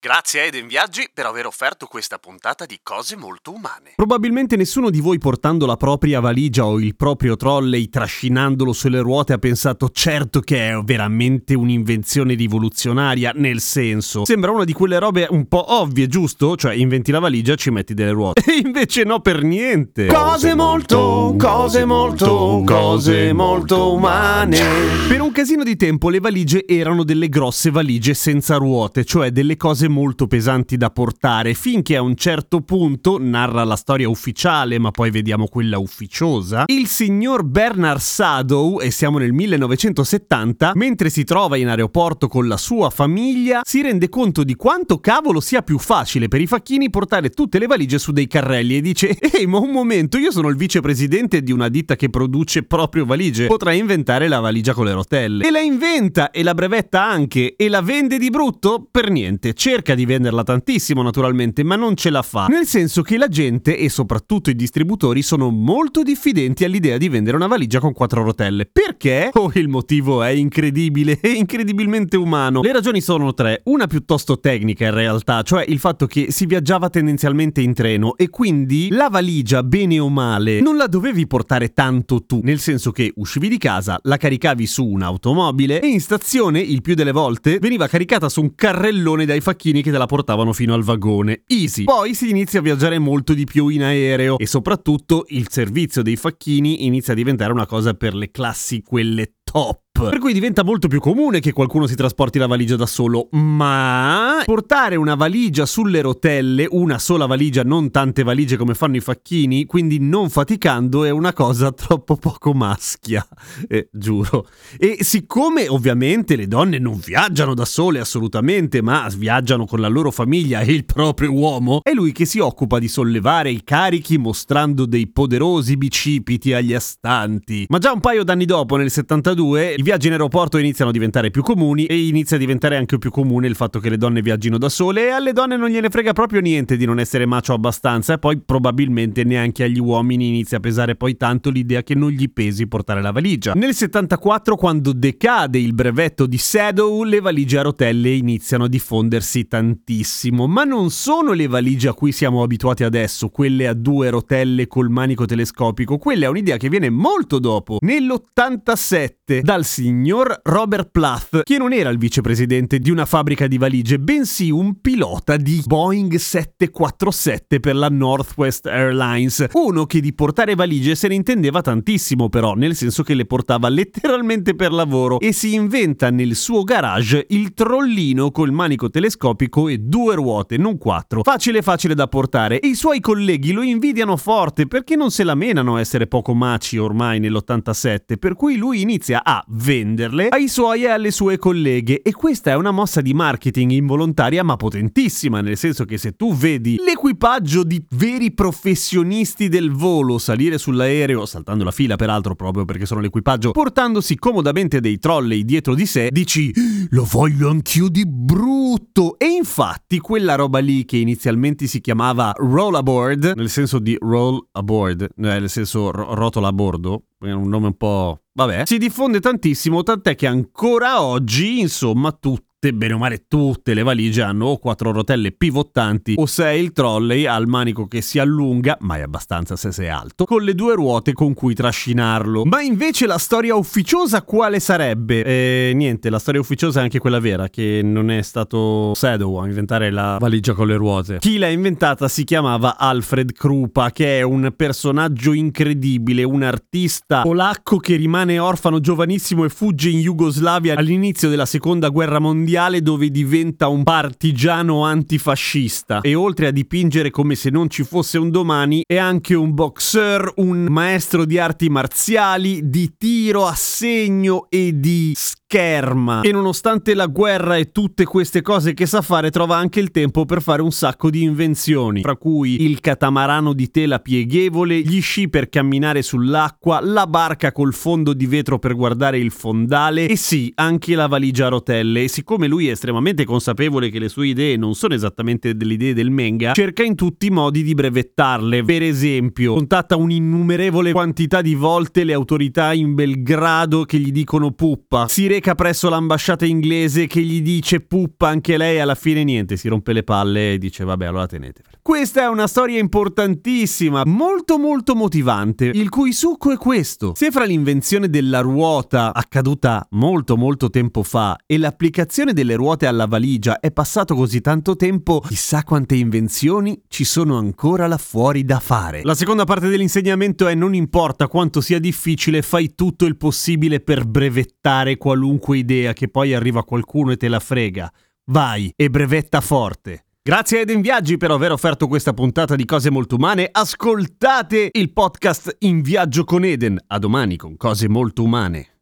Grazie a Eden Viaggi per aver offerto questa puntata di cose molto umane. Probabilmente nessuno di voi portando la propria valigia o il proprio trolley trascinandolo sulle ruote ha pensato certo che è veramente un'invenzione rivoluzionaria, nel senso, sembra una di quelle robe un po' ovvie, giusto? Cioè inventi la valigia e ci metti delle ruote. E invece no per niente. Cose molto, cose molto, cose molto umane. Per un casino di tempo le valigie erano delle grosse valigie senza ruote, cioè delle cose molto pesanti da portare, finché a un certo punto, narra la storia ufficiale, ma poi vediamo quella ufficiosa, il signor Bernard Sadow, e siamo nel 1970, mentre si trova in aeroporto con la sua famiglia, si rende conto di quanto cavolo sia più facile per i facchini portare tutte le valigie su dei carrelli e dice Ehi, ma un momento, io sono il vicepresidente di una ditta che produce proprio valigie, potrei inventare la valigia con le rotelle. E la inventa e la brevetta anche e la vende di brutto? Per niente, cerca cerca di venderla tantissimo naturalmente, ma non ce la fa. Nel senso che la gente e soprattutto i distributori sono molto diffidenti all'idea di vendere una valigia con quattro rotelle. Perché? Oh, il motivo è incredibile e incredibilmente umano. Le ragioni sono tre. Una piuttosto tecnica in realtà, cioè il fatto che si viaggiava tendenzialmente in treno e quindi la valigia, bene o male, non la dovevi portare tanto tu, nel senso che uscivi di casa, la caricavi su un'automobile e in stazione, il più delle volte, veniva caricata su un carrellone dai facchini facchini che te la portavano fino al vagone. Easy. Poi si inizia a viaggiare molto di più in aereo e soprattutto il servizio dei facchini inizia a diventare una cosa per le classi quelle top. Per cui diventa molto più comune che qualcuno si trasporti la valigia da solo, ma portare una valigia sulle rotelle, una sola valigia, non tante valigie come fanno i facchini, quindi non faticando, è una cosa troppo poco maschia, eh, giuro. E siccome ovviamente le donne non viaggiano da sole assolutamente, ma viaggiano con la loro famiglia e il proprio uomo, è lui che si occupa di sollevare i carichi mostrando dei poderosi bicipiti agli astanti. Ma già un paio d'anni dopo, nel 72, i viaggi in aeroporto iniziano a diventare più comuni e inizia a diventare anche più comune il fatto che le donne viaggino da sole e alle donne non gliene frega proprio niente di non essere macio abbastanza. E poi probabilmente neanche agli uomini inizia a pesare poi tanto l'idea che non gli pesi portare la valigia. Nel 74 quando decade il brevetto di Sadow le valigie a rotelle iniziano a diffondersi tantissimo, ma non sono le valigie a cui siamo abituati adesso, quelle a due rotelle col manico telescopico, quella è un'idea che viene molto dopo, nell'87 dal signor Robert Plath, che non era il vicepresidente di una fabbrica di valigie, bensì un pilota di Boeing 747 per la Northwest Airlines. Uno che di portare valigie se ne intendeva tantissimo, però, nel senso che le portava letteralmente per lavoro e si inventa nel suo garage il trollino col manico telescopico e due ruote, non quattro. Facile facile da portare e i suoi colleghi lo invidiano forte perché non se la menano a essere poco maci ormai nell'87, per cui lui inizia a venderle ai suoi e alle sue colleghe. E questa è una mossa di marketing involontaria ma potentissima, nel senso che se tu vedi l'equipaggio di veri professionisti del volo salire sull'aereo, saltando la fila peraltro proprio perché sono l'equipaggio, portandosi comodamente dei trolley dietro di sé, dici lo voglio anch'io di brutto e infatti quella roba lì che inizialmente si chiamava roll aboard, nel senso di roll aboard, eh, nel senso ro- rotola a bordo, un nome un po' vabbè, si diffonde tantissimo, tant'è che ancora oggi, insomma, tutti bene o male tutte le valigie hanno o quattro rotelle pivottanti o sei il trolley ha il manico che si allunga, mai abbastanza se sei alto, con le due ruote con cui trascinarlo. Ma invece la storia ufficiosa quale sarebbe? E niente, la storia ufficiosa è anche quella vera, che non è stato Shadow a inventare la valigia con le ruote. Chi l'ha inventata si chiamava Alfred Krupa, che è un personaggio incredibile, un artista polacco che rimane orfano giovanissimo e fugge in Jugoslavia all'inizio della seconda guerra mondiale mondiale dove diventa un partigiano antifascista. E oltre a dipingere come se non ci fosse un domani è anche un boxer, un maestro di arti marziali, di tiro a segno e di scherma. E nonostante la guerra e tutte queste cose che sa fare, trova anche il tempo per fare un sacco di invenzioni, tra cui il catamarano di tela pieghevole, gli sci per camminare sull'acqua, la barca col fondo di vetro per guardare il fondale e sì, anche la valigia a rotelle. E siccome lui è estremamente consapevole che le sue idee non sono esattamente delle idee del Menga, cerca in tutti i modi di brevettarle. Per esempio, contatta un'innumerevole quantità di volte le autorità in Belgrado che gli dicono puppa. Si reca presso l'ambasciata inglese che gli dice puppa anche lei, alla fine niente, si rompe le palle e dice vabbè allora tenetevela. Questa è una storia importantissima, molto molto motivante, il cui succo è questo. Se fra l'invenzione della ruota, accaduta molto molto tempo fa, e l'applicazione delle ruote alla valigia è passato così tanto tempo, chissà quante invenzioni ci sono ancora là fuori da fare. La seconda parte dell'insegnamento è non importa quanto sia difficile, fai tutto il possibile per brevettare qualunque idea che poi arriva qualcuno e te la frega. Vai e brevetta forte. Grazie a Eden Viaggi per aver offerto questa puntata di Cose Molto Umane. Ascoltate il podcast In Viaggio con Eden. A domani con Cose Molto Umane.